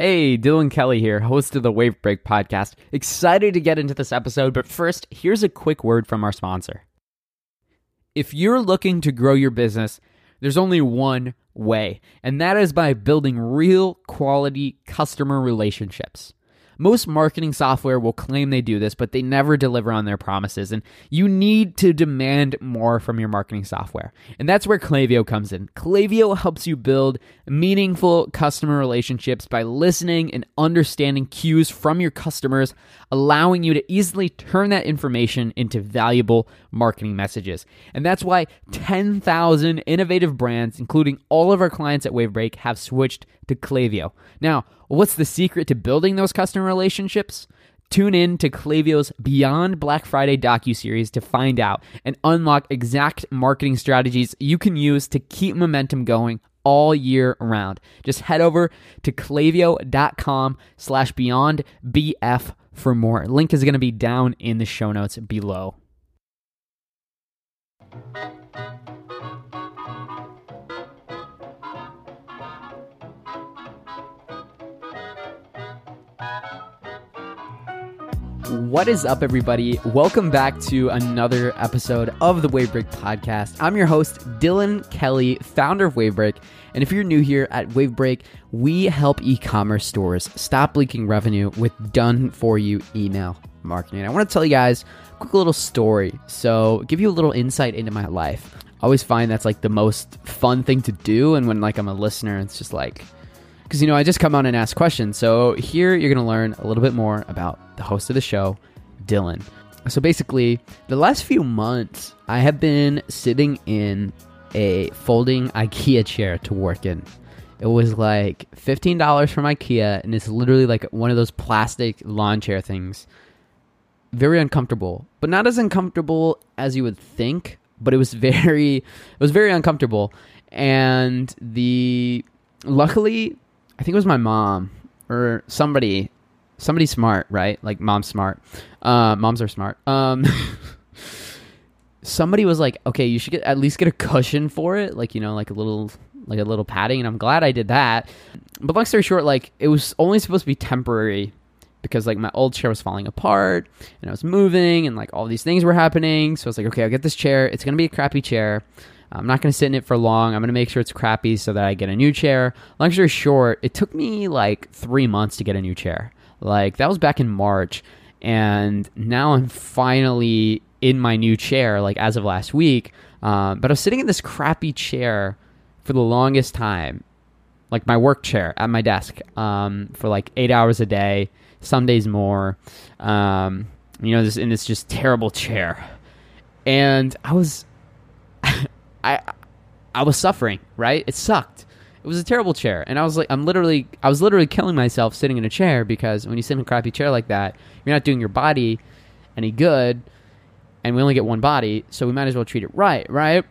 Hey, Dylan Kelly here, host of the Wavebreak podcast. Excited to get into this episode, but first, here's a quick word from our sponsor. If you're looking to grow your business, there's only one way, and that is by building real quality customer relationships. Most marketing software will claim they do this, but they never deliver on their promises. And you need to demand more from your marketing software. And that's where Klaviyo comes in. Klaviyo helps you build meaningful customer relationships by listening and understanding cues from your customers, allowing you to easily turn that information into valuable marketing messages. And that's why 10,000 innovative brands, including all of our clients at Wavebreak, have switched to Klaviyo. Now, what's the secret to building those customer relationships? Tune in to Klaviyo's Beyond Black Friday docu-series to find out and unlock exact marketing strategies you can use to keep momentum going all year round. Just head over to klaviyo.com slash beyond BF for more. Link is going to be down in the show notes below. What is up, everybody? Welcome back to another episode of the Wavebreak podcast. I'm your host, Dylan Kelly, founder of Wavebreak. And if you're new here at Wavebreak, we help e commerce stores stop leaking revenue with done for you email marketing. I want to tell you guys a quick little story. So, give you a little insight into my life. I always find that's like the most fun thing to do. And when like I'm a listener, it's just like, because you know I just come on and ask questions. So here you're going to learn a little bit more about the host of the show, Dylan. So basically, the last few months I have been sitting in a folding IKEA chair to work in. It was like fifteen dollars from IKEA, and it's literally like one of those plastic lawn chair things. Very uncomfortable, but not as uncomfortable as you would think. But it was very, it was very uncomfortable, and the luckily I think it was my mom or somebody, somebody smart, right? Like mom's smart. Uh, moms are smart. Um, somebody was like, okay, you should get at least get a cushion for it, like you know, like a little, like a little padding. And I'm glad I did that. But long story short, like it was only supposed to be temporary because like my old chair was falling apart and I was moving and like all these things were happening. So I was like, okay, I'll get this chair. It's gonna be a crappy chair. I'm not going to sit in it for long. I'm going to make sure it's crappy so that I get a new chair. Long story short, it took me like three months to get a new chair. Like that was back in March. And now I'm finally in my new chair, like as of last week. Um, but I was sitting in this crappy chair for the longest time, like my work chair at my desk, um, for like eight hours a day, some days more. Um, you know, this in this just terrible chair. And I was I I was suffering, right? It sucked. It was a terrible chair, and I was like, I'm literally, I was literally killing myself sitting in a chair because when you sit in a crappy chair like that, you're not doing your body any good, and we only get one body, so we might as well treat it right, right?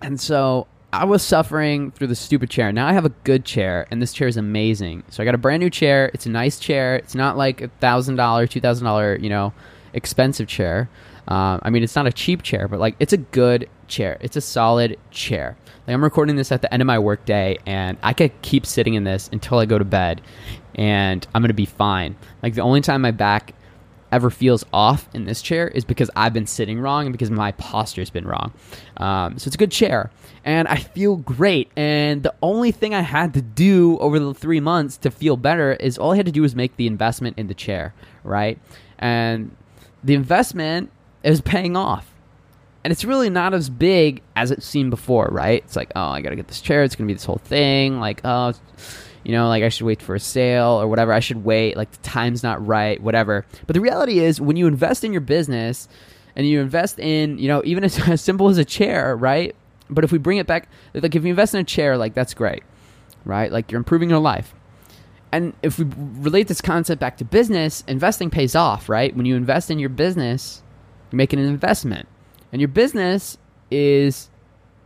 And so I was suffering through the stupid chair. Now I have a good chair, and this chair is amazing. So I got a brand new chair. It's a nice chair. It's not like a thousand dollar, two thousand dollar, you know, expensive chair. Uh, I mean, it's not a cheap chair, but like it's a good chair. It's a solid chair. Like I'm recording this at the end of my workday, and I could keep sitting in this until I go to bed, and I'm gonna be fine. Like the only time my back ever feels off in this chair is because I've been sitting wrong and because my posture's been wrong. Um, so it's a good chair, and I feel great. And the only thing I had to do over the three months to feel better is all I had to do was make the investment in the chair, right? And the investment is paying off and it's really not as big as it seemed before, right? It's like, oh, I gotta get this chair. It's gonna be this whole thing. Like, oh, you know, like I should wait for a sale or whatever. I should wait. Like the time's not right, whatever. But the reality is, when you invest in your business and you invest in, you know, even as, as simple as a chair, right? But if we bring it back, like if you invest in a chair, like that's great, right? Like you're improving your life. And if we relate this concept back to business, investing pays off, right? When you invest in your business, you're making an investment and your business is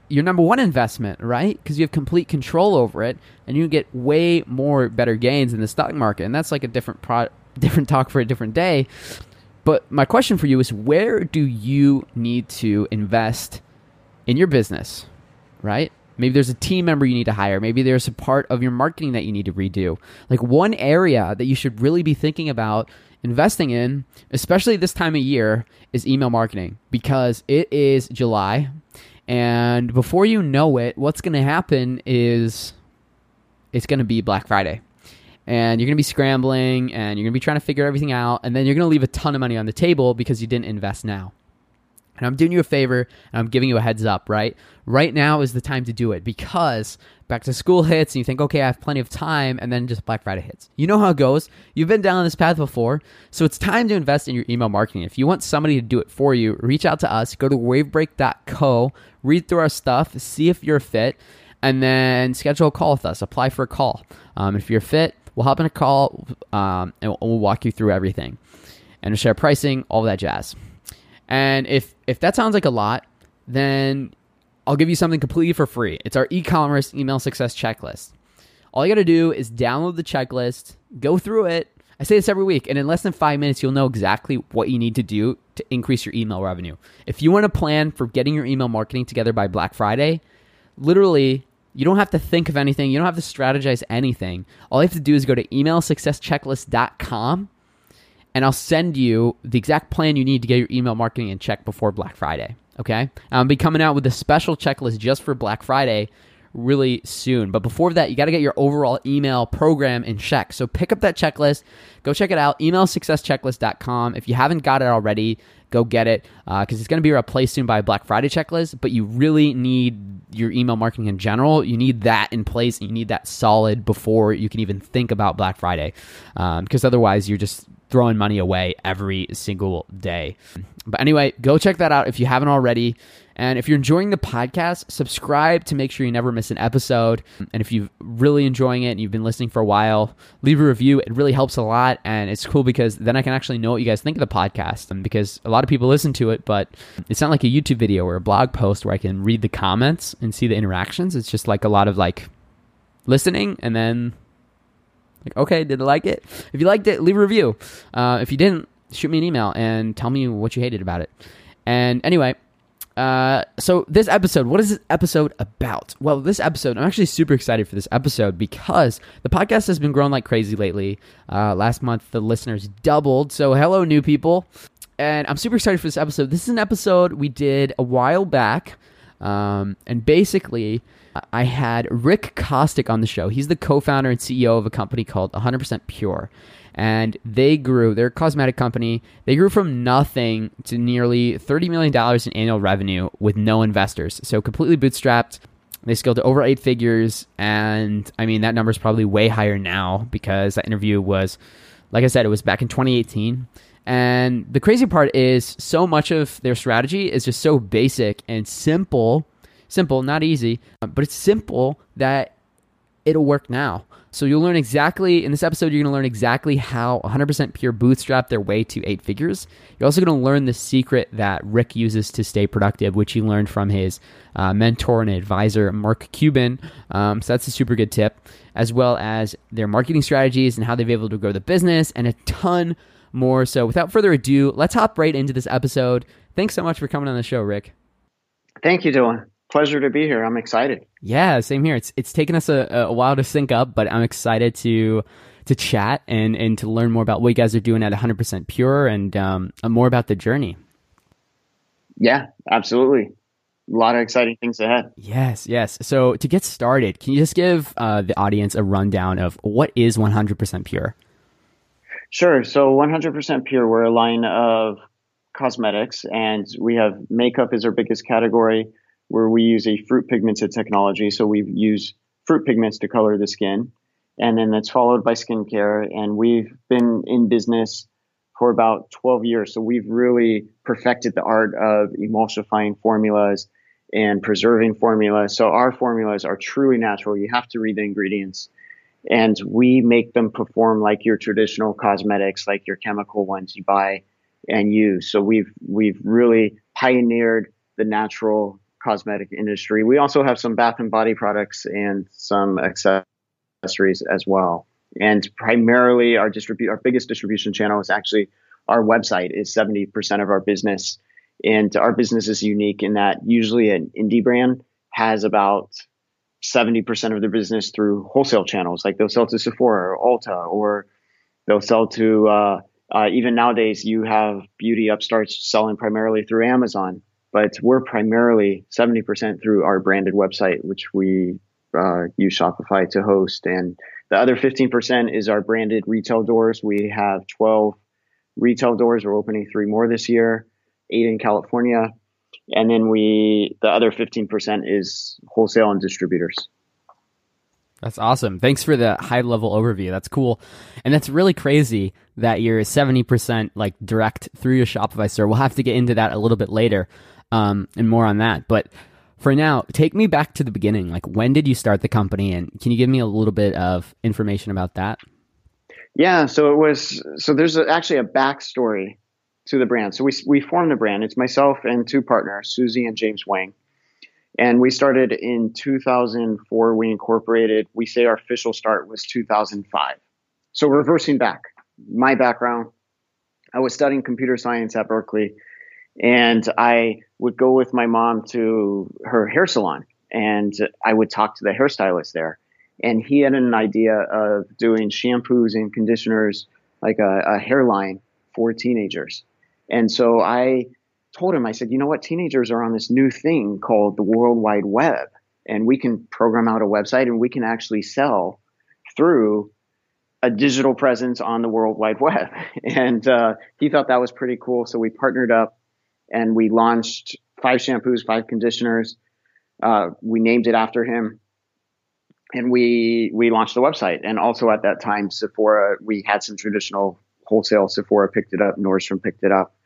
your number one investment, right? Because you have complete control over it, and you get way more better gains in the stock market. And that's like a different pro- different talk for a different day. But my question for you is, where do you need to invest in your business, right? Maybe there's a team member you need to hire. Maybe there's a part of your marketing that you need to redo. Like one area that you should really be thinking about investing in, especially this time of year, is email marketing because it is July. And before you know it, what's going to happen is it's going to be Black Friday. And you're going to be scrambling and you're going to be trying to figure everything out. And then you're going to leave a ton of money on the table because you didn't invest now. And I'm doing you a favor and I'm giving you a heads up, right? Right now is the time to do it because back to school hits and you think, okay, I have plenty of time, and then just Black Friday hits. You know how it goes. You've been down this path before. So it's time to invest in your email marketing. If you want somebody to do it for you, reach out to us. Go to wavebreak.co, read through our stuff, see if you're fit, and then schedule a call with us. Apply for a call. Um, if you're fit, we'll hop in a call um, and we'll walk you through everything and share pricing, all that jazz. And if if that sounds like a lot, then I'll give you something completely for free. It's our e-commerce email success checklist. All you got to do is download the checklist, go through it. I say this every week, and in less than five minutes, you'll know exactly what you need to do to increase your email revenue. If you want to plan for getting your email marketing together by Black Friday, literally, you don't have to think of anything. You don't have to strategize anything. All you have to do is go to emailsuccesschecklist.com and I'll send you the exact plan you need to get your email marketing in check before Black Friday. Okay, I'll be coming out with a special checklist just for Black Friday really soon. But before that, you got to get your overall email program in check. So pick up that checklist, go check it out, emailsuccesschecklist.com. If you haven't got it already, go get it because uh, it's going to be replaced soon by a Black Friday checklist. But you really need your email marketing in general. You need that in place. You need that solid before you can even think about Black Friday because um, otherwise you're just throwing money away every single day. But anyway, go check that out if you haven't already. And if you're enjoying the podcast, subscribe to make sure you never miss an episode. And if you're really enjoying it and you've been listening for a while, leave a review. It really helps a lot. And it's cool because then I can actually know what you guys think of the podcast. And because a lot of people listen to it, but it's not like a YouTube video or a blog post where I can read the comments and see the interactions. It's just like a lot of like listening and then like, okay, did I like it? If you liked it, leave a review. Uh, if you didn't, shoot me an email and tell me what you hated about it. And anyway, uh, so this episode, what is this episode about? Well, this episode, I'm actually super excited for this episode because the podcast has been growing like crazy lately. Uh, last month, the listeners doubled. So, hello, new people. And I'm super excited for this episode. This is an episode we did a while back. Um, and basically, I had Ric Kostick on the show. He's the co-founder and CEO of a company called 100% Pure. And they grew, they're a cosmetic company. They grew from nothing to nearly $30 million in annual revenue with no investors. So completely bootstrapped. They scaled to over eight figures. And I mean, that number is probably way higher now because that interview was, like I said, it was back in 2018. And the crazy part is so much of their strategy is just so basic and simple Simple, not easy, uh, but it's simple that it'll work now. So you'll learn exactly in this episode. You're going to learn exactly how 100% pure bootstrap their way to eight figures. You're also going to learn the secret that Ric uses to stay productive, which he learned from his uh, mentor and advisor Mark Cuban. Um, so that's a super good tip, as well as their marketing strategies and how they've been able to grow the business and a ton more. So without further ado, let's hop right into this episode. Thanks so much for coming on the show, Ric. Thank you, Dylan pleasure to be here. I'm excited. Yeah, same here. It's it's taken us a, a while to sync up, but I'm excited to to chat and and to learn more about what you guys are doing at 100% Pure and um, more about the journey. Yeah, absolutely. A lot of exciting things ahead. Yes, yes. So to get started, can you just give uh, the audience a rundown of what is 100% Pure? Sure. So 100% Pure, we're a line of cosmetics, and we have makeup is our biggest category where we use a fruit pigmented technology. So we use fruit pigments to color the skin. And then that's followed by skincare. And we've been in business for about 12 years. So we've really perfected the art of emulsifying formulas and preserving formulas. So our formulas are truly natural. You have to read the ingredients. And we make them perform like your traditional cosmetics, like your chemical ones you buy and use. So we've we've really pioneered the natural cosmetic industry. We also have some bath and body products and some accessories as well. And primarily, our distribute our biggest distribution channel is actually our website is 70% of our business. And our business is unique in that usually an indie brand has about 70% of their business through wholesale channels. Like they'll sell to Sephora or Ulta, or they'll sell to, uh, uh, even nowadays, you have beauty upstarts selling primarily through Amazon, but we're primarily 70% through our branded website, which we uh, use Shopify to host. And the other 15% is our branded retail doors. We have 12 retail doors. We're opening three more this year, eight in California. And then we, the other 15% is wholesale and distributors. That's awesome. Thanks for the high level overview. That's cool. And that's really crazy that you're 70% like direct through your Shopify store. We'll have to get into that a little bit later um, and more on that. But for now, take me back to the beginning. Like, when did you start the company? And can you give me a little bit of information about that? Yeah. So it was, so there's actually a backstory to the brand. So we, we formed the brand. It's myself and two partners, Susie and James Wang. And we started in 2004. We incorporated, we say our official start was 2005. So reversing back, my background, I was studying computer science at Berkeley and I would go with my mom to her hair salon and I would talk to the hairstylist there. And he had an idea of doing shampoos and conditioners, like a, a hairline for teenagers. And so I told him, I said, you know what? Teenagers are on this new thing called the World Wide Web. And we can program out a website and we can actually sell through a digital presence on the World Wide Web. And uh, he thought that was pretty cool. So we partnered up and we launched five shampoos, five conditioners. Uh, we named it after him. And we we launched the website. And also at that time, Sephora, we had some traditional wholesale. Sephora picked it up, Nordstrom picked it up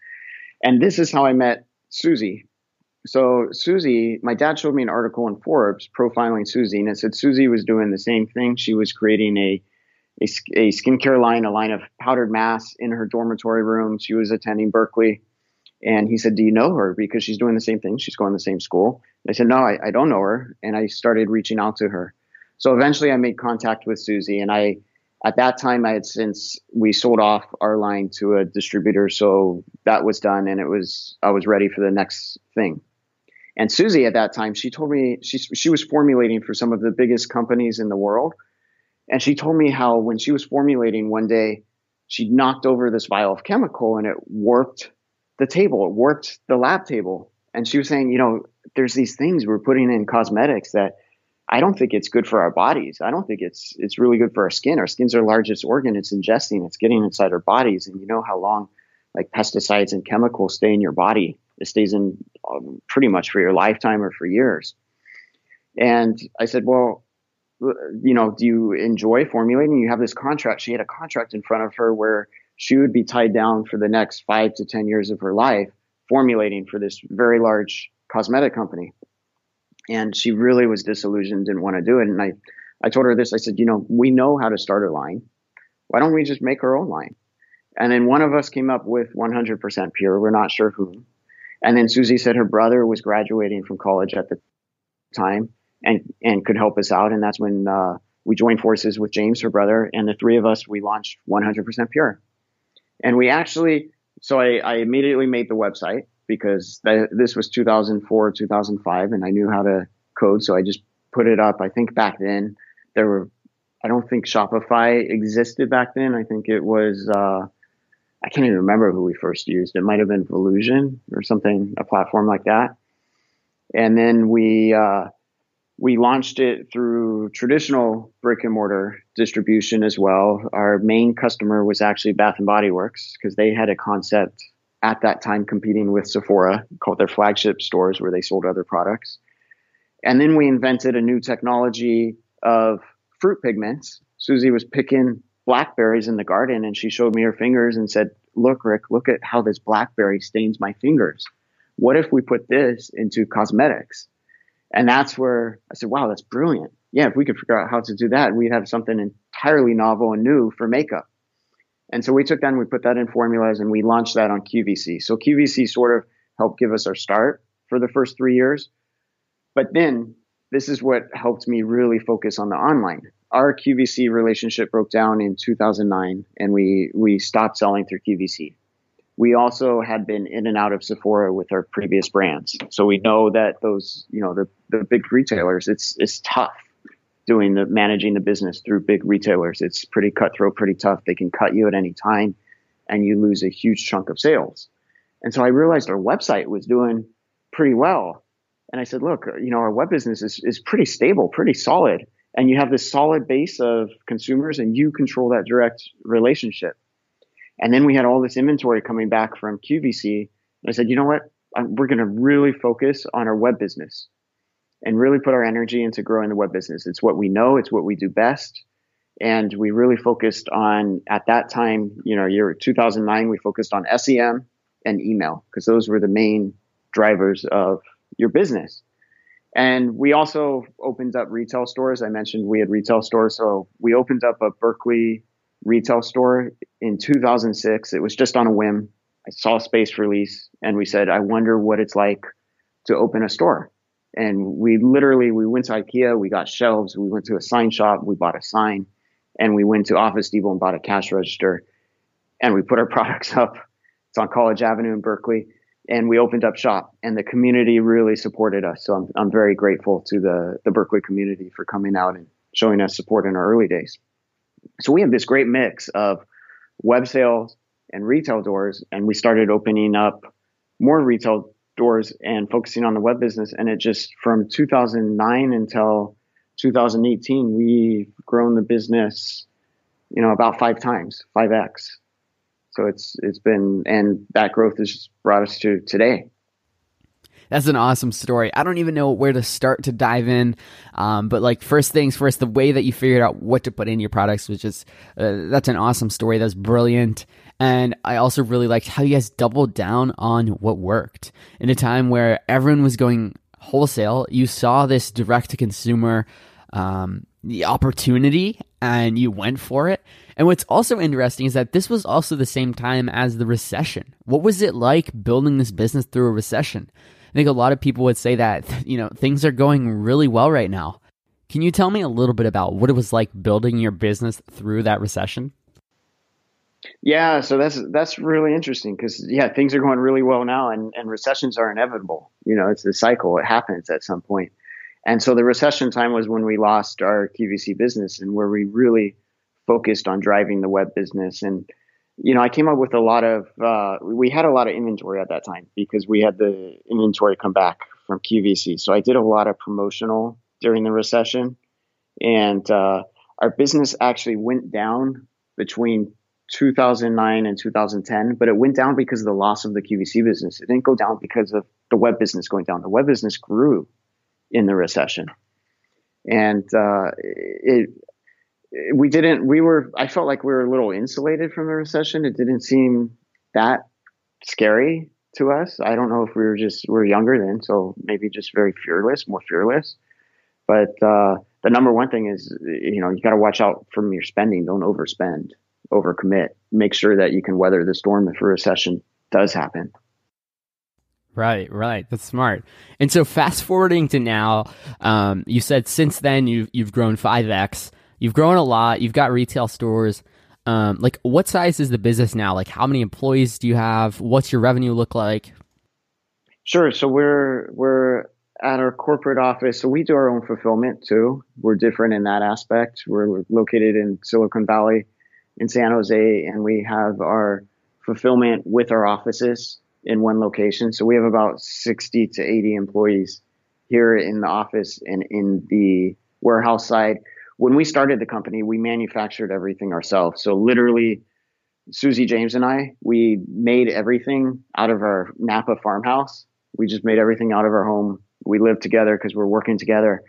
and this is how I met Susie. So Susie, my dad showed me an article in Forbes profiling Susie, and it said Susie was doing the same thing. She was creating a a, a skincare line, a line of powdered masks in her dormitory room. She was attending Berkeley. And he said, Do you know her? Because she's doing the same thing. She's going to the same school. And I said, No, I, I don't know her. And I started reaching out to her. So eventually I made contact with Susie and I at that time I had since we sold off our line to a distributor, so that was done, and it was I was ready for the next thing. And Susie at that time, she told me she she was formulating for some of the biggest companies in the world, and she told me how when she was formulating one day, she knocked over this vial of chemical and it warped the table, it warped the lab table, and she was saying, you know, there's these things we're putting in cosmetics that I don't think it's good for our bodies. I don't think it's it's really good for our skin. Our skin's our largest organ. It's ingesting. It's getting inside our bodies, and you know how long like pesticides and chemicals stay in your body. It stays in um, pretty much for your lifetime or for years. And I said, well, you know, do you enjoy formulating? You have this contract. She had a contract in front of her where she would be tied down for the next five to 10 years of her life formulating for this very large cosmetic company and she really was disillusioned, didn't want to do it. And I, I told her this. I said, you know, we know how to start a line. Why don't we just make our own line? And then one of us came up with 100% pure. We're not sure who. And then Susie said her brother was graduating from college at the time and and could help us out. And that's when uh, we joined forces with James, her brother, and the three of us. We launched 100% pure. And we actually, so I, I immediately made the website because th- this was 2004, 2005, and I knew how to code. So I just put it up. I think back then there were, I don't think Shopify existed back then. I think it was, uh, I can't even remember who we first used. It might have been Volusion or something, a platform like that. And then we, uh, we launched it through traditional brick and mortar distribution as well. Our main customer was actually Bath and Body Works because they had a concept at that time competing with Sephora, called their flagship stores where they sold other products. And then we invented a new technology of fruit pigments. Susie was picking blackberries in the garden and she showed me her fingers and said, Look, Ric, look at how this blackberry stains my fingers. What if we put this into cosmetics? And that's where I said, Wow, that's brilliant. Yeah, if we could figure out how to do that, we'd have something entirely novel and new for makeup. And so we took that and we put that in formulas and we launched that on QVC. So QVC sort of helped give us our start for the first three years. But then this is what helped me really focus on the online. Our QVC relationship broke down in 2009 and we, we stopped selling through QVC. We also had been in and out of Sephora with our previous brands. So we know that those, you know, the, the big retailers, it's, it's tough doing the managing the business through big retailers. It's pretty cutthroat, pretty tough. They can cut you at any time and you lose a huge chunk of sales. And so I realized our website was doing pretty well. And I said, look, you know, our web business is, is pretty stable, pretty solid. And you have this solid base of consumers and you control that direct relationship. And then we had all this inventory coming back from QVC. And I said, you know what? We're going to really focus on our web business and really put our energy into growing the web business. It's what we know, it's what we do best. And we really focused on, at that time, you know, year 2009, we focused on SEM and email because those were the main drivers of your business. And we also opened up retail stores. I mentioned we had retail stores. So we opened up a Berkeley retail store in 2006. It was just on a whim. I saw space release and we said, I wonder what it's like to open a store. And we literally, we went to Ikea, we got shelves, we went to a sign shop, we bought a sign, and we went to Office Depot and bought a cash register. And we put our products up. It's on College Avenue in Berkeley. And we opened up shop and the community really supported us. So I'm, I'm very grateful to the, the Berkeley community for coming out and showing us support in our early days. So we have this great mix of web sales and retail doors, and we started opening up more retail doors and focusing on the web business. And it just from 2009 until 2018, we've grown the business, you know, about five times, five x. So it's it's been, and that growth has brought us to today. That's an awesome story. I don't even know where to start to dive in. Um, but like first things first, the way that you figured out what to put in your products was just uh, that's an awesome story. That's brilliant. And I also really liked how you guys doubled down on what worked in a time where everyone was going wholesale. You saw this direct to consumer um, the opportunity and you went for it. And what's also interesting is that this was also the same time as the recession. What was it like building this business through a recession? I think a lot of people would say that, you know, things are going really well right now. Can you tell me a little bit about what it was like building your business through that recession? Yeah, so that's that's really interesting because yeah, things are going really well now, and, and recessions are inevitable. You know, it's a cycle; it happens at some point. And so the recession time was when we lost our QVC business, and where we really focused on driving the web business and you know, I came up with a lot of, uh, we had a lot of inventory at that time because we had the inventory come back from QVC. So I did a lot of promotional during the recession. And uh, our business actually went down between 2009 and 2010, but it went down because of the loss of the QVC business. It didn't go down because of the web business going down. The web business grew in the recession. And uh, it, we didn't we were i felt like we were a little insulated from the recession it didn't seem that scary to us i don't know if we were just we are younger then so maybe just very fearless more fearless but uh, the number one thing is you know you got to watch out from your spending don't overspend overcommit make sure that you can weather the storm if a recession does happen Right, right. That's smart. And so, fast forwarding to now, um, you said since then you've you've grown five x. You've grown a lot. You've got retail stores. Um, like, what size is the business now? Like, how many employees do you have? What's your revenue look like? Sure. So we're we're at our corporate office. So we do our own fulfillment too. We're different in that aspect. We're located in Silicon Valley, in San Jose, and we have our fulfillment with our offices in one location. So we have about 60 to 80 employees here in the office and in the warehouse side when we started the company, we manufactured everything ourselves. So literally, Susie James and I, we made everything out of our Napa farmhouse. We just made everything out of our home. We lived together because we're working together.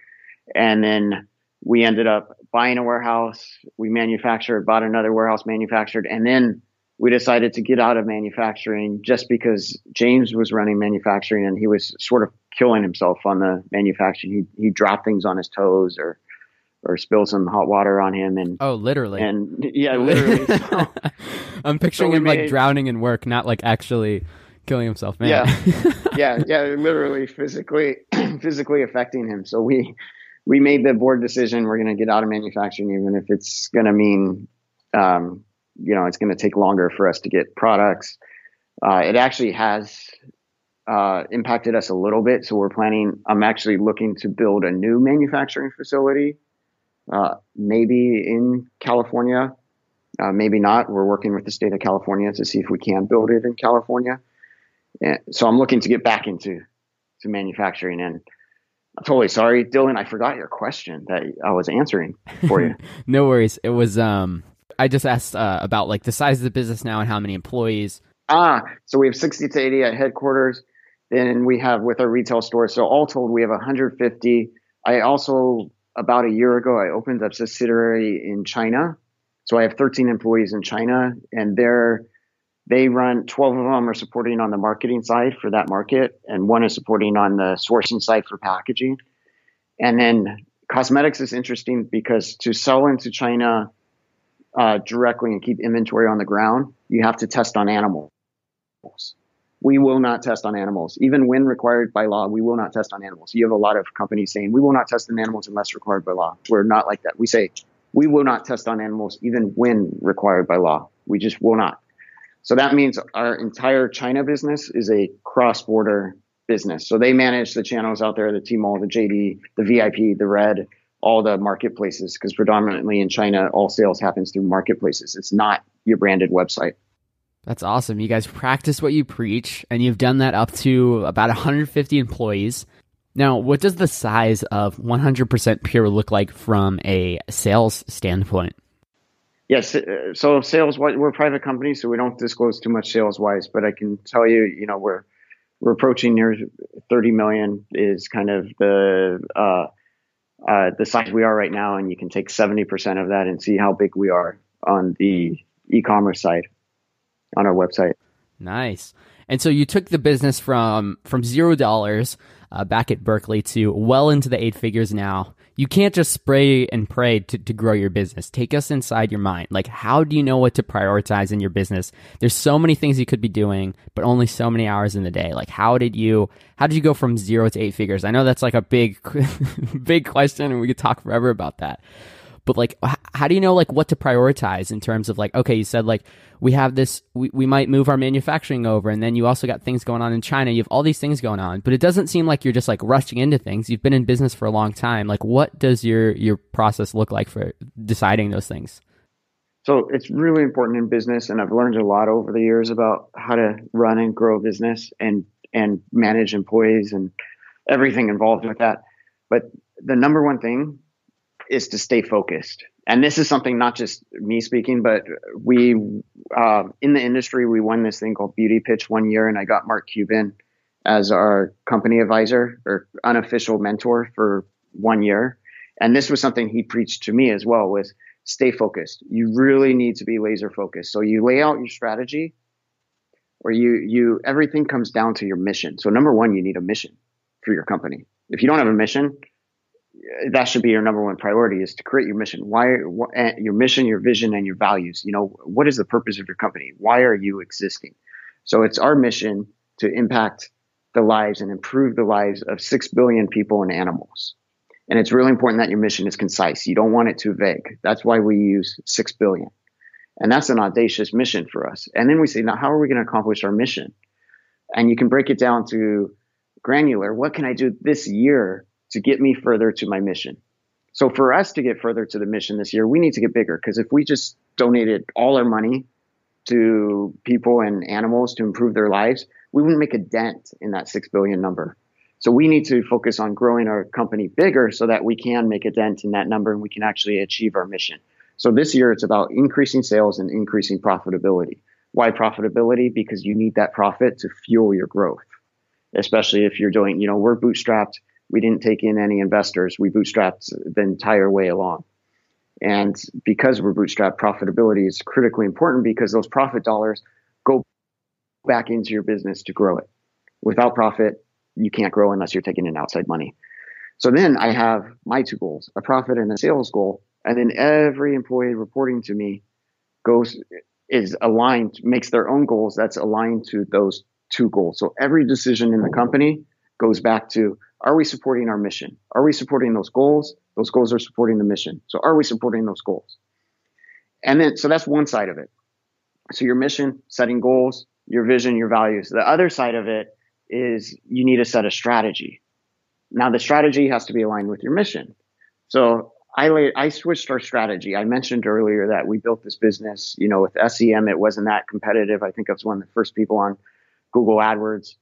And then we ended up buying a warehouse. We manufactured, bought another warehouse manufactured. And then we decided to get out of manufacturing just because James was running manufacturing and he was sort of killing himself on the manufacturing. He, he dropped things on his toes or or spill some hot water on him and oh literally. and yeah literally. So, i'm picturing so him made, like drowning in work not like actually killing himself man. Yeah. Yeah yeah literally physically physically affecting him. So we we made the board decision we're going to get out of manufacturing even if it's going to mean um, you know it's going to take longer for us to get products. Uh, it actually has uh, impacted us a little bit. So we're planning. I'm actually looking to build a new manufacturing facility, uh, maybe in California, uh, maybe not. We're working with the state of California to see if we can build it in California. And so I'm looking to get back into to manufacturing. And I'm totally sorry, Dylan. I forgot your question that I was answering for you. no worries. It was um. I just asked uh, about like the size of the business now and how many employees. Ah, so we have 60 to 80 at headquarters. Then we have with our retail stores. So all told, we have 150. I also about a year ago I opened up a subsidiary in China. So I have 13 employees in China, and they're they run 12 of them are supporting on the marketing side for that market, and one is supporting on the sourcing side for packaging. And then cosmetics is interesting because to sell into China uh, directly and keep inventory on the ground, you have to test on animals. We will not test on animals. Even when required by law, we will not test on animals. You have a lot of companies saying we will not test on animals unless required by law. We're not like that. We say we will not test on animals even when required by law. We just will not. So that means our entire China business is a cross border business. So they manage the channels out there, the Tmall, the JD, the VIP, the Red, all the marketplaces, because predominantly in China, all sales happens through marketplaces. It's not your branded website. That's awesome. You guys practice what you preach, and you've done that up to about 150 employees. Now, what does the size of 100% Pure look like from a sales standpoint? Yes, uh, so sales we're a private company, so we don't disclose too much sales wise. But I can tell you, you know, we're we're approaching near 30 million is kind of the uh, uh, the size we are right now, and you can take 70% of that and see how big we are on the e-commerce side on our website. Nice. And so you took the business from from zero dollars uh, back at Berkeley to well into the eight figures now. You can't just spray and pray to, to grow your business. Take us inside your mind. Like, how do you know what to prioritize in your business? There's so many things you could be doing, but only so many hours in the day. Like, how did you, how did you go from zero to eight figures? I know that's like a big, big question and we could talk forever about that but like how do you know like what to prioritize in terms of like okay you said like we have this we, we might move our manufacturing over and then you also got things going on in china. You have all these things going on but it doesn't seem like you're just like rushing into things. You've been in business for a long time. Like what does your your process look like for deciding those things? So it's really important in business and i've learned a lot over the years about how to run and grow a business and and manage employees and everything involved with that. But the number one thing is to stay focused. And this is something not just me speaking, but we uh, in the industry we won this thing called Beauty Pitch one year, and I got Mark Cuban as our company advisor or unofficial mentor for one year. And this was something he preached to me as well: was stay focused. You really need to be laser focused. So you lay out your strategy, or you you everything comes down to your mission. So number one, you need a mission for your company. If you don't have a mission, that should be your number one priority is to create your mission. Why your mission, your vision, and your values. You know, what is the purpose of your company? Why are you existing? So it's our mission to impact the lives and improve the lives of six billion people and animals. And it's really important that your mission is concise. You don't want it too vague. That's why we use six billion. And that's an audacious mission for us. And then we say, now how are we going to accomplish our mission? And you can break it down to granular. What can I do this year to get me further to my mission. So for us to get further to the mission this year, we need to get bigger because if we just donated all our money to people and animals to improve their lives, we wouldn't make a dent in that 6 billion number. So we need to focus on growing our company bigger so that we can make a dent in that number and we can actually achieve our mission. So this year it's about increasing sales and increasing profitability. Why profitability? Because you need that profit to fuel your growth. Especially if you're doing, you know, we're bootstrapped we didn't take in any investors. We bootstrapped the entire way along. And because we're bootstrapped, profitability is critically important because those profit dollars go back into your business to grow it. Without profit, you can't grow unless you're taking in outside money. So then I have my two goals, a profit and a sales goal. And then every employee reporting to me goes, is aligned, makes their own goals that's aligned to those two goals. So every decision in the company goes back to are we supporting our mission? Are we supporting those goals? Those goals are supporting the mission. So are we supporting those goals? And then, so that's one side of it. So your mission, setting goals, your vision, your values. The other side of it is you need to set a strategy. Now the strategy has to be aligned with your mission. So I laid, I switched our strategy. I mentioned earlier that we built this business, you know, with SEM, it wasn't that competitive. I think I was one of the first people on Google AdWords.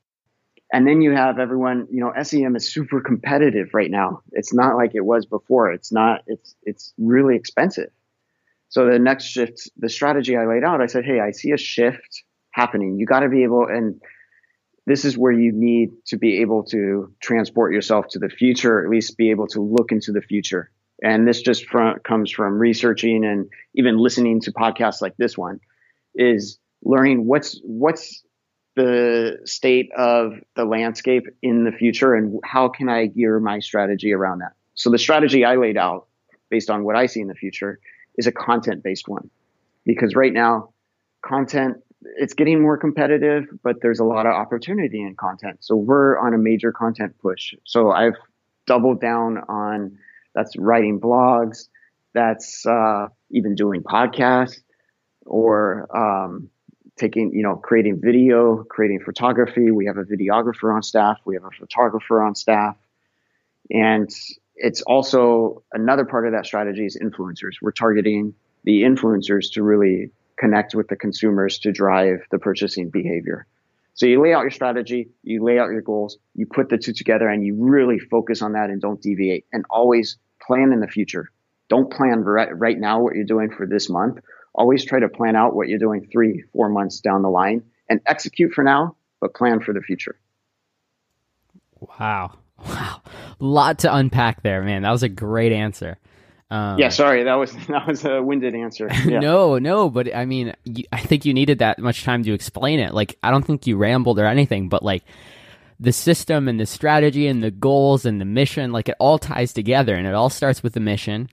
And then you have everyone, you know, SEM is super competitive right now. It's not like it was before. It's not, it's, it's really expensive. So the next shift, the strategy I laid out, I said, Hey, I see a shift happening. You got to be able, and this is where you need to be able to transport yourself to the future, at least be able to look into the future. And this just from, comes from researching and even listening to podcasts like this one is learning what's, what's the state of the landscape in the future and how can I gear my strategy around that? So the strategy I laid out based on what I see in the future is a content based one because right now content it's getting more competitive, but there's a lot of opportunity in content. So we're on a major content push. So I've doubled down on that's writing blogs, that's uh, even doing podcasts or um, taking, you know, creating video, creating photography. We have a videographer on staff. We have a photographer on staff. And it's also another part of that strategy is influencers. We're targeting the influencers to really connect with the consumers to drive the purchasing behavior. So you lay out your strategy, you lay out your goals, you put the two together and you really focus on that and don't deviate and always plan in the future. Don't plan right, right now what you're doing for this month always try to plan out what you're doing three, four months down the line and execute for now, but plan for the future. Wow. Wow. A lot to unpack there, man. That was a great answer. Um, yeah, sorry, that was that was a winded answer. Yeah. no, no, but I mean, you, I think you needed that much time to explain it. Like, I don't think you rambled or anything, but like the system and the strategy and the goals and the mission, like it all ties together, and it all starts with the mission,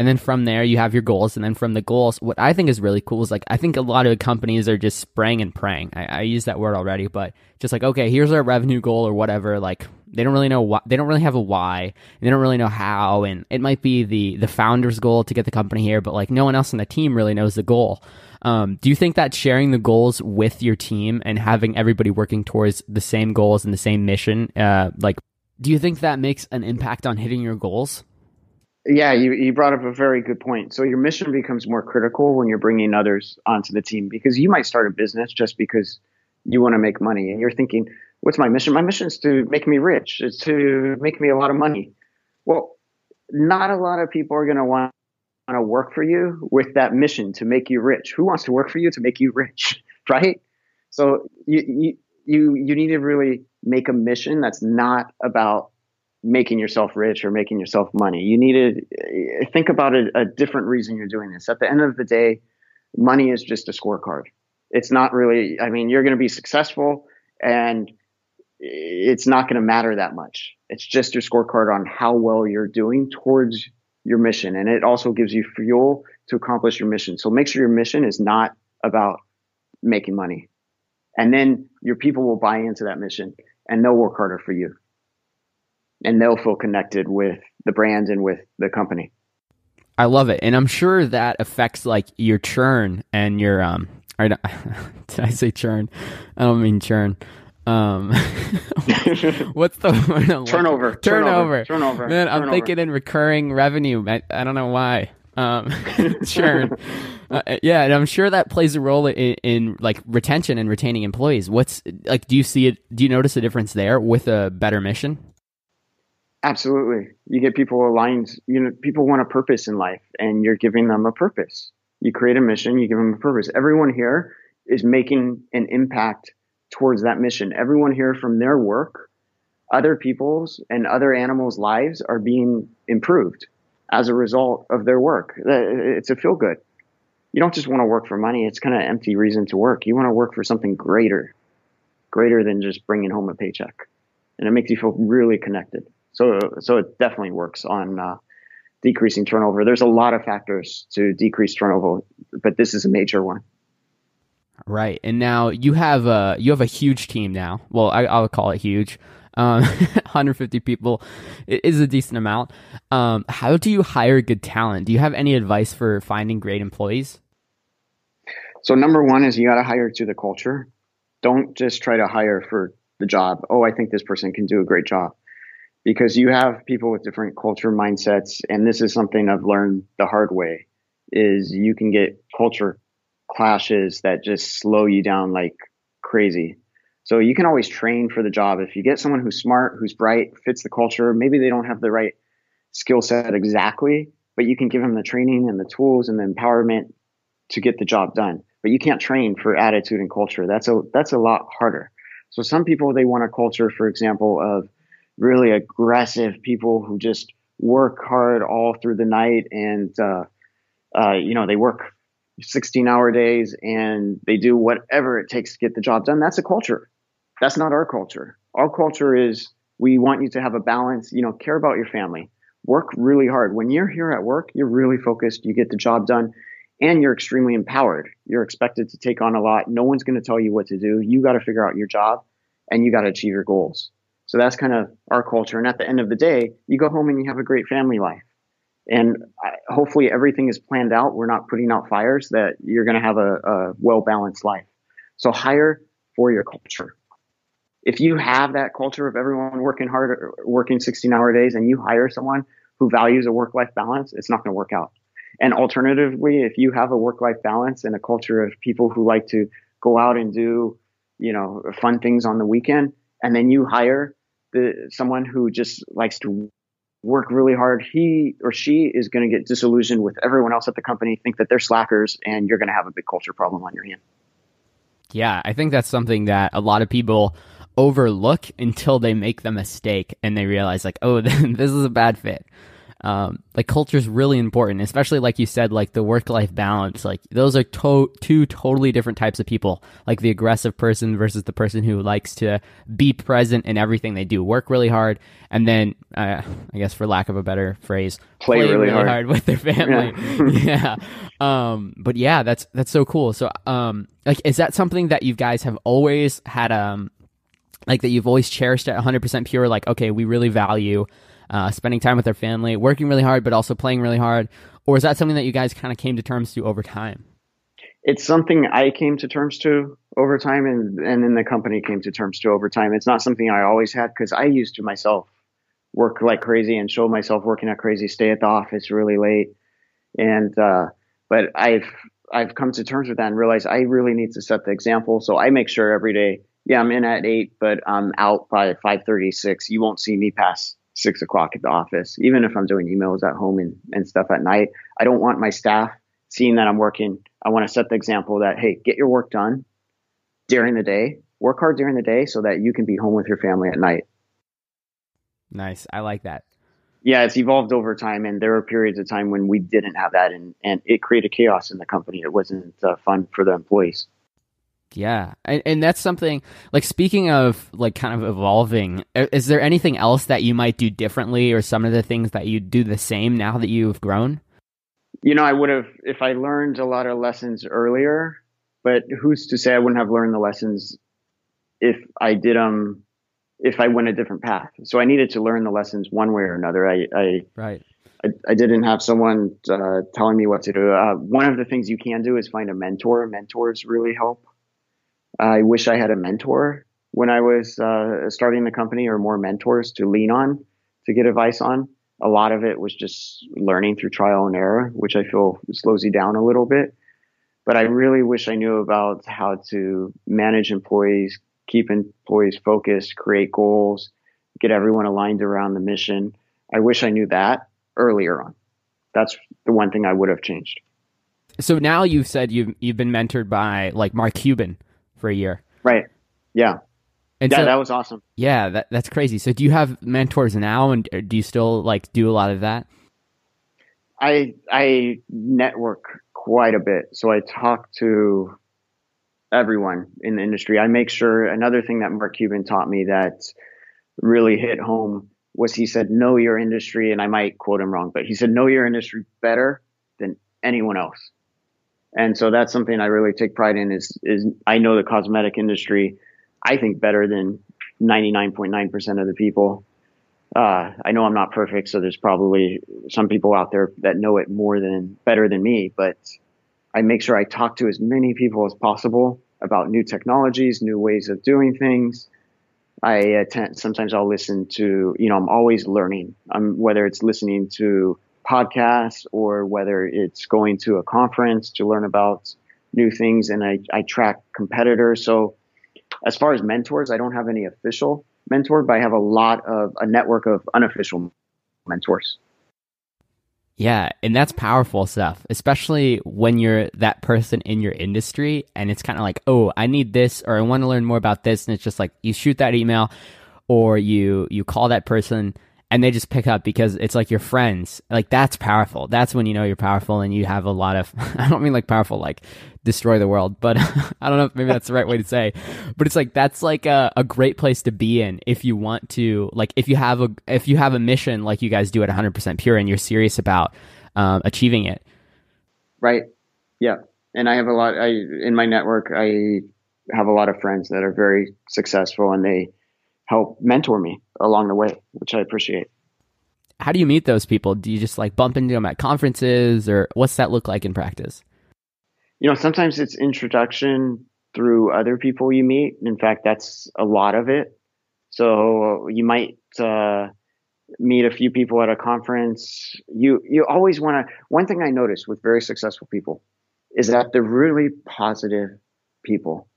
and then from there, you have your goals. And then from the goals, what I think is really cool is like, I think a lot of companies are just spraying and praying. I, I use that word already, but just like, okay, here's our revenue goal or whatever. Like, they don't really know why, they don't really have a why. They don't really know how. And it might be the, the founder's goal to get the company here, but like no one else on the team really knows the goal. Um, do you think that sharing the goals with your team and having everybody working towards the same goals and the same mission, uh, like, do you think that makes an impact on hitting your goals? Yeah, you, you brought up a very good point. So your mission becomes more critical when you're bringing others onto the team because you might start a business just because you want to make money and you're thinking, what's my mission? My mission is to make me rich. It's to make me a lot of money. Well, not a lot of people are going to want to work for you with that mission to make you rich. Who wants to work for you to make you rich, right? So you you you, you need to really make a mission that's not about making yourself rich or making yourself money. You need to eh, think about a, a different reason you're doing this. At the end of the day, money is just a scorecard. It's not really, I mean, you're going to be successful and eh, it's not going to matter that much. It's just your scorecard on how well you're doing towards your mission. And it also gives you fuel to accomplish your mission. So make sure your mission is not about making money. And then your people will buy into that mission and they'll work harder for you and they'll feel connected with the brand and with the company. I love it, and I'm sure that affects like your churn and your um. Or, did I say churn? I don't mean churn. Um, what's the word? Turnover. Turnover. Turnover. Man, I'm turnover. thinking in recurring revenue. I, I don't know why. Um, churn. Uh, yeah, and I'm sure that plays a role in, in, like retention and retaining employees. What's like? Do you see it? Do you notice a difference there with a better mission? Absolutely. You get people aligned. You know, people want a purpose in life and you're giving them a purpose. You create a mission, you give them a purpose. Everyone here is making an impact towards that mission. Everyone here from their work, other people's and other animals' lives are being improved as a result of their work. Uh, it's a feel good. You don't just want to work for money. It's kind of empty reason to work. You want to work for something greater, greater than just bringing home a paycheck. And it makes you feel really connected. So so it definitely works on uh, decreasing turnover. There's a lot of factors to decrease turnover, but this is a major one. Right, and now you have a you have a huge team now. Well, I, will call it huge. Um, 150 people is a decent amount. Um, how do you hire good talent? Do you have any advice for finding great employees? So number one is you got to hire to the culture. don't just try to hire for the job. Oh, I think this person can do a great job. Because you have people with different culture mindsets, and this is something I've learned the hard way is you can get culture clashes that just slow you down like crazy. So you can always train for the job. If you get someone who's smart, who's bright, fits the culture, maybe they don't have the right skill set exactly, but you can give them the training and the tools and the empowerment to get the job done. But you can't train for attitude and culture. That's a that's a lot harder. So some people they want a culture, for example, of really aggressive people who just work hard all through the night and uh, uh, you know they work 16 hour days and they do whatever it takes to get the job done. That's a culture. That's not our culture. Our culture is we want you to have a balance, you know, care about your family, work really hard. When you're here at work, you're really focused, you get the job done, and you're extremely empowered. You're expected to take on a lot. No one's going to tell you what to do. You got to figure out your job and you got to achieve your goals. So that's kind of our culture. And at the end of the day, you go home and you have a great family life. And uh, hopefully everything is planned out. We're not putting out fires that you're going to have a, a well balanced life. So hire for your culture. If you have that culture of everyone working hard, working 16 hour days, and you hire someone who values a work life balance, it's not going to work out. And alternatively, if you have a work life balance and a culture of people who like to go out and do, you know, fun things on the weekend, and then you hire the someone who just likes to work really hard, he or she is going to get disillusioned with everyone else at the company, think that they're slackers, and you're going to have a big culture problem on your hand. Yeah, I think that's something that a lot of people overlook until they make the mistake and they realize, like, oh, this is a bad fit um, like culture is really important, especially like you said, like the work life balance. Like those are to- two totally different types of people. Like the aggressive person versus the person who likes to be present in everything they do, work really hard, and then uh, I guess for lack of a better phrase, play, play really, really hard. hard. with their family. Yeah. yeah. Um, but yeah, that's that's so cool. So um, like, is that something that you guys have always had um, like that you've always cherished at 100% pure? Like, okay, we really value uh, spending time with their family, working really hard, but also playing really hard? Or is that something that you guys kind of came to terms to over time? It's something I came to terms to over time, and and then the company came to terms to over time. It's not something I always had because I used to myself work like crazy and show myself working at crazy, stay at the office really late, and uh, but I've I've come to terms with that and realized I really need to set the example. So I make sure every day, yeah, I'm in at eight, but I'm out by five thirty six. You won't see me past six o'clock at the office, even if I'm doing emails at home and, and stuff at night. I don't want my staff seeing that I'm working. I want to set the example that, hey, get your work done during the day, work hard during the day so that you can be home with your family at night. Nice. I like that. Yeah, it's evolved over time, and there were periods of time when we didn't have that, and, and it created chaos in the company. It wasn't uh, fun for the employees. Yeah, and, and that's something like speaking of like kind of evolving. Is there anything else that you might do differently, or some of the things that you do the same now that you've grown? You know, I would have if I learned a lot of lessons earlier. But who's to say I wouldn't have learned the lessons if I did them if I went a different path? So I needed to learn the lessons one way or another. I, I right. I, I, didn't have someone uh, telling me what to do. Uh, one of the things you can do is find a mentor. Mentors really help. I wish I had a mentor when I was uh, starting the company or more mentors to lean on to get advice on. A lot of it was just learning through trial and error, which I feel slows you down a little bit. But I really wish I knew about how to manage employees, keep employees focused, create goals, get everyone aligned around the mission. I wish I knew that earlier on. That's the one thing I would have changed. So now you've said you've you've been mentored by like Mark Cuban for a year. Right. Yeah. And yeah, so, that was awesome. Yeah, that, that's crazy. So, do you have mentors now, and do you still like do a lot of that? I I network quite a bit, so I talk to everyone in the industry. I make sure another thing that Mark Cuban taught me that really hit home was he said, "Know your industry," and I might quote him wrong, but he said, "Know your industry better than anyone else." And so that's something I really take pride in is, is I know the cosmetic industry, I think better than 99.9% of the people. Uh, I know I'm not perfect, so there's probably some people out there that know it more than better than me, but I make sure I talk to as many people as possible about new technologies, new ways of doing things. I attend, sometimes I'll listen to, you know, I'm always learning. I'm, whether it's listening to podcasts or whether it's going to a conference to learn about new things. And I, I track competitors. So as far as mentors, I don't have any official mentor, but I have a lot of a network of unofficial mentors. Yeah, and that's powerful stuff, especially when you're that person in your industry and it's kind of like, "Oh, I need this or I want to learn more about this." And it's just like you shoot that email or you you call that person and they just pick up because it's like your friends. Like that's powerful. That's when you know you're powerful and you have a lot of I don't mean like powerful like destroy the world, but I don't know if maybe that's the right way to say. But it's like that's like a, a great place to be in if you want to like if you have a if you have a mission like you guys do at 100% pure and you're serious about um, achieving it. Right. Yeah. And I have a lot I in my network I have a lot of friends that are very successful and they help mentor me along the way, which I appreciate. How do you meet those people? Do you just like bump into them at conferences or what's that look like in practice? You know, sometimes it's introduction through other people you meet. In fact, that's a lot of it. So you might uh, meet a few people at a conference. You you always want to. One thing I notice with very successful people is that they're really positive people.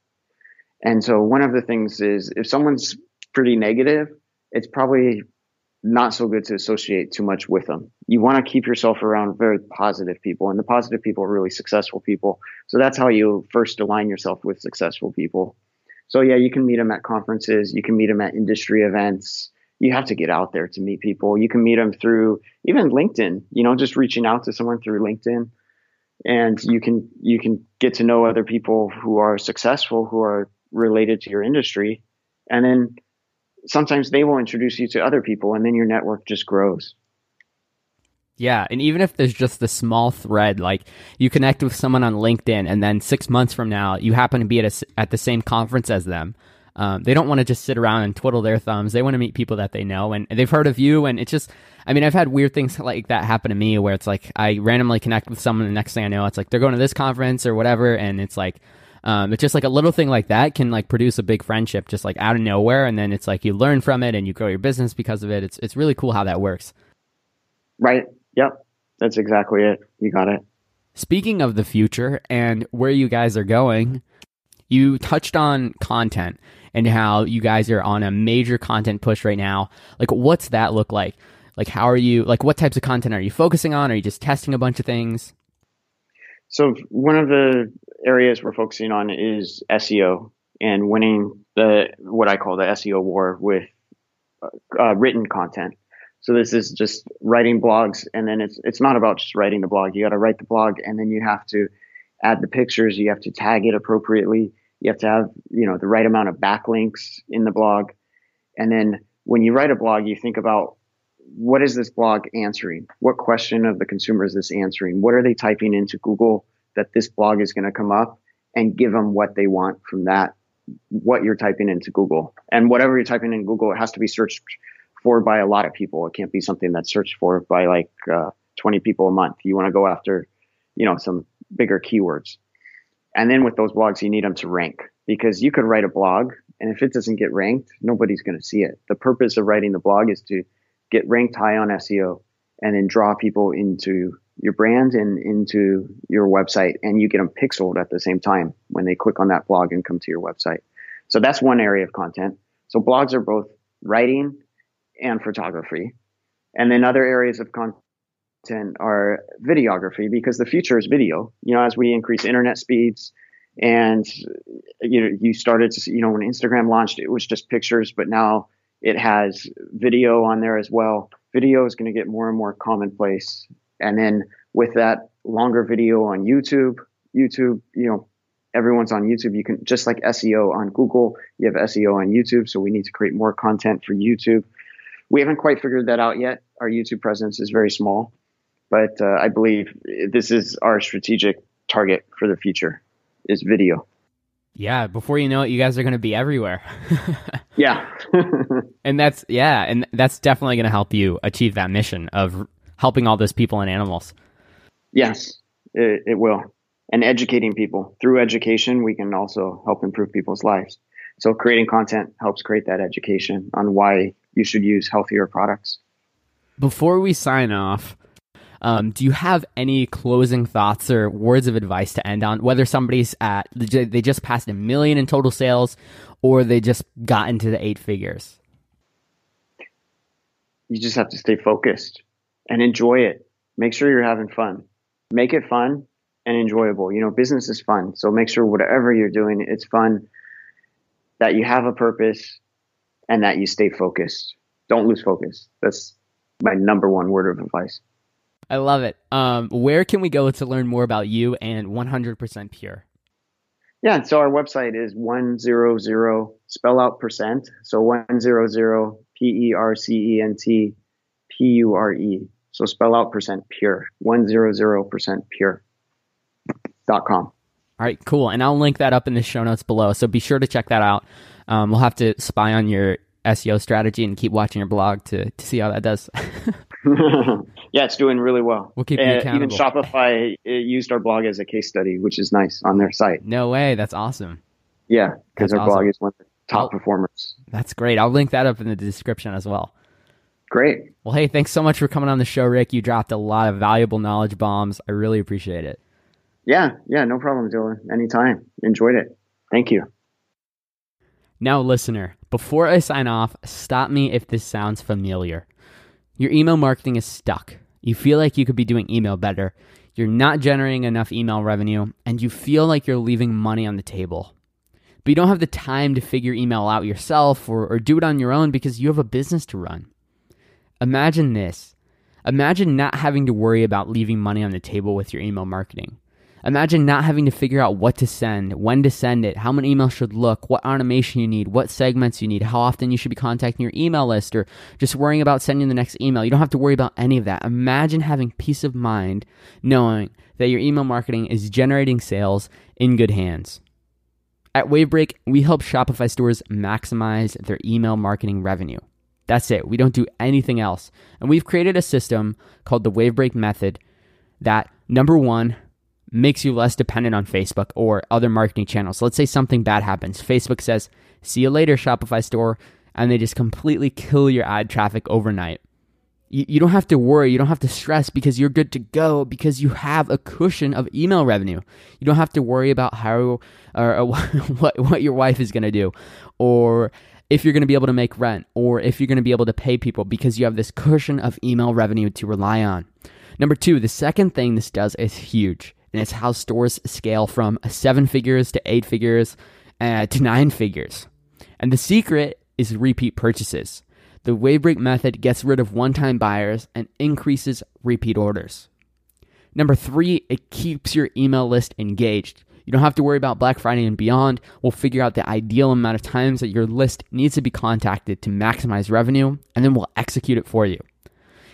And so one of the things is if someone's pretty negative, it's probably not so good to associate too much with them. You want to keep yourself around very positive people, and the positive people are really successful people. So that's how you first align yourself with successful people. So yeah, you can meet them at conferences, you can meet them at industry events. You have to get out there to meet people. You can meet them through even LinkedIn, you know, just reaching out to someone through LinkedIn. And you can you can get to know other people who are successful, who are related to your industry. And then sometimes they will introduce you to other people and then your network just grows. Yeah, and even if there's just a small thread, like you connect with someone on LinkedIn, and then six months from now you happen to be at a, at the same conference as them, um, they don't want to just sit around and twiddle their thumbs. They want to meet people that they know, and they've heard of you. And it's just, I mean, I've had weird things like that happen to me, where it's like I randomly connect with someone, and the next thing I know, it's like they're going to this conference or whatever, and it's like um, it's just like a little thing like that can like produce a big friendship just like out of nowhere, and then it's like you learn from it and you grow your business because of it. It's it's really cool how that works. Right. Yep. That's exactly it. You got it. Speaking of the future and where you guys are going, you touched on content and how you guys are on a major content push right now. Like, what's that look like? Like, how are you, like, what types of content are you focusing on? Are you just testing a bunch of things? So, one of the areas we're focusing on is SEO and winning the what I call the SEO war with uh, written content. So this is just writing blogs, and then it's it's not about just writing the blog. You got to write the blog, and then you have to add the pictures. You have to tag it appropriately. You have to have you know the right amount of backlinks in the blog, and then when you write a blog, you think about what is this blog answering? What question of the consumer is this answering? What are they typing into Google that this blog is going to come up and give them what they want from that, what you're typing into Google. And whatever you're typing in Google, it has to be searched for by a lot of people. It can't be something that's searched for by like uh, 20 people a month. You want to go after, you know, some bigger keywords. And then with those blogs, you need them to rank because you could write a blog and if it doesn't get ranked, nobody's going to see it. The purpose of writing the blog is to get ranked high on SEO and then draw people into your brand and into your website and you get them pixeled at the same time when they click on that blog and come to your website. So that's one area of content. So blogs are both writing and photography. And then other areas of content are videography because the future is video. You know, as we increase internet speeds and you know, you started to see, you know, when Instagram launched, it was just pictures, but now it has video on there as well. Video is going to get more and more commonplace and then with that longer video on YouTube, YouTube, you know, everyone's on YouTube. You can just like SEO on Google, you have SEO on YouTube. So we need to create more content for YouTube. We haven't quite figured that out yet. Our YouTube presence is very small, but uh, I believe this is our strategic target for the future is video. Yeah, before you know it, you guys are going to be everywhere. yeah. and that's yeah, and that's definitely going to help you achieve that mission of helping all those people and animals. Yes, it, it will. and educating people. Through education, we can also help improve people's lives. So creating content helps create that education on why you should use healthier products. Before we sign off, um, do you have any closing thoughts or words of advice to end on? Whether somebody's at they just passed a million in total sales, or they just got into the eight figures. You just have to stay focused and enjoy it. Make sure you're having fun. Make it fun and enjoyable. You know, business is fun, so make sure whatever you're doing, it's fun. That you have a purpose, and that you stay focused. Don't lose focus. That's my number one word of advice. I love it. Um, where can we go to learn more about you and 100% Pure? Yeah, so our website is 100 spell out percent. So 100 P E R C E N T P U R E. So spell out percent pure. 100 percent pure. Dot com. All right, cool. And I'll link that up in the show notes below. So be sure to check that out. Um, we'll have to spy on your SEO strategy and keep watching your blog to, to see how that does. yeah, it's doing really well. We'll keep you accountable. Even Shopify used our blog as a case study, which is nice on their site. No way. That's awesome. Yeah, because our awesome. blog is one of the top I'll, performers. That's great. I'll link that up in the description as well. Great. Well, hey, thanks so much for coming on the show, Ric. You dropped a lot of valuable knowledge bombs. I really appreciate it. Yeah, yeah, no problem, Dylan. Anytime. Enjoyed it. Thank you. Now, listener, before I sign off, stop me if this sounds familiar. Your email marketing is stuck. You feel like you could be doing email better. You're not generating enough email revenue, and you feel like you're leaving money on the table. But you don't have the time to figure email out yourself or, or do it on your own because you have a business to run. Imagine this. Imagine not having to worry about leaving money on the table with your email marketing. Imagine not having to figure out what to send, when to send it, how many emails should look, what automation you need, what segments you need, how often you should be contacting your email list, or just worrying about sending the next email. You don't have to worry about any of that. Imagine having peace of mind knowing that your email marketing is generating sales in good hands. At Wavebreak, we help Shopify stores maximize their email marketing revenue. That's it. We don't do anything else. And we've created a system called the Wavebreak method that number one, makes you less dependent on Facebook or other marketing channels. Let's say something bad happens. Facebook says, see you later, Shopify store, and they just completely kill your ad traffic overnight. You, you don't have to worry, you don't have to stress because you're good to go because you have a cushion of email revenue. You don't have to worry about how or, what, what your wife is going to do or if you're going to be able to make rent or if you're going to be able to pay people because you have this cushion of email revenue to rely on. Number two, the second thing this does is huge and it's how stores scale from seven figures to eight figures uh, to nine figures. And the secret is repeat purchases. The Wavebreak method gets rid of one time buyers and increases repeat orders. Number three, it keeps your email list engaged. You don't have to worry about Black Friday and beyond. We'll figure out the ideal amount of times that your list needs to be contacted to maximize revenue, and then we'll execute it for you.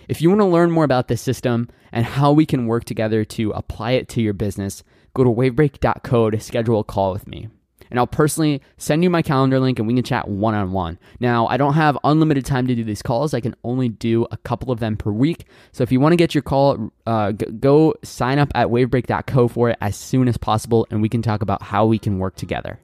If you want to learn more about this system and how we can work together to apply it to your business, go to wavebreak.co to schedule a call with me. And I'll personally send you my calendar link and we can chat one on one. Now, I don't have unlimited time to do these calls. I can only do a couple of them per week. So if you want to get your call, uh, go sign up at wavebreak.co for it as soon as possible and we can talk about how we can work together.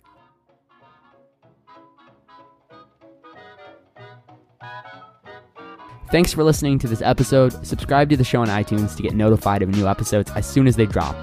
Thanks for listening to this episode. Subscribe to the show on iTunes to get notified of new episodes as soon as they drop.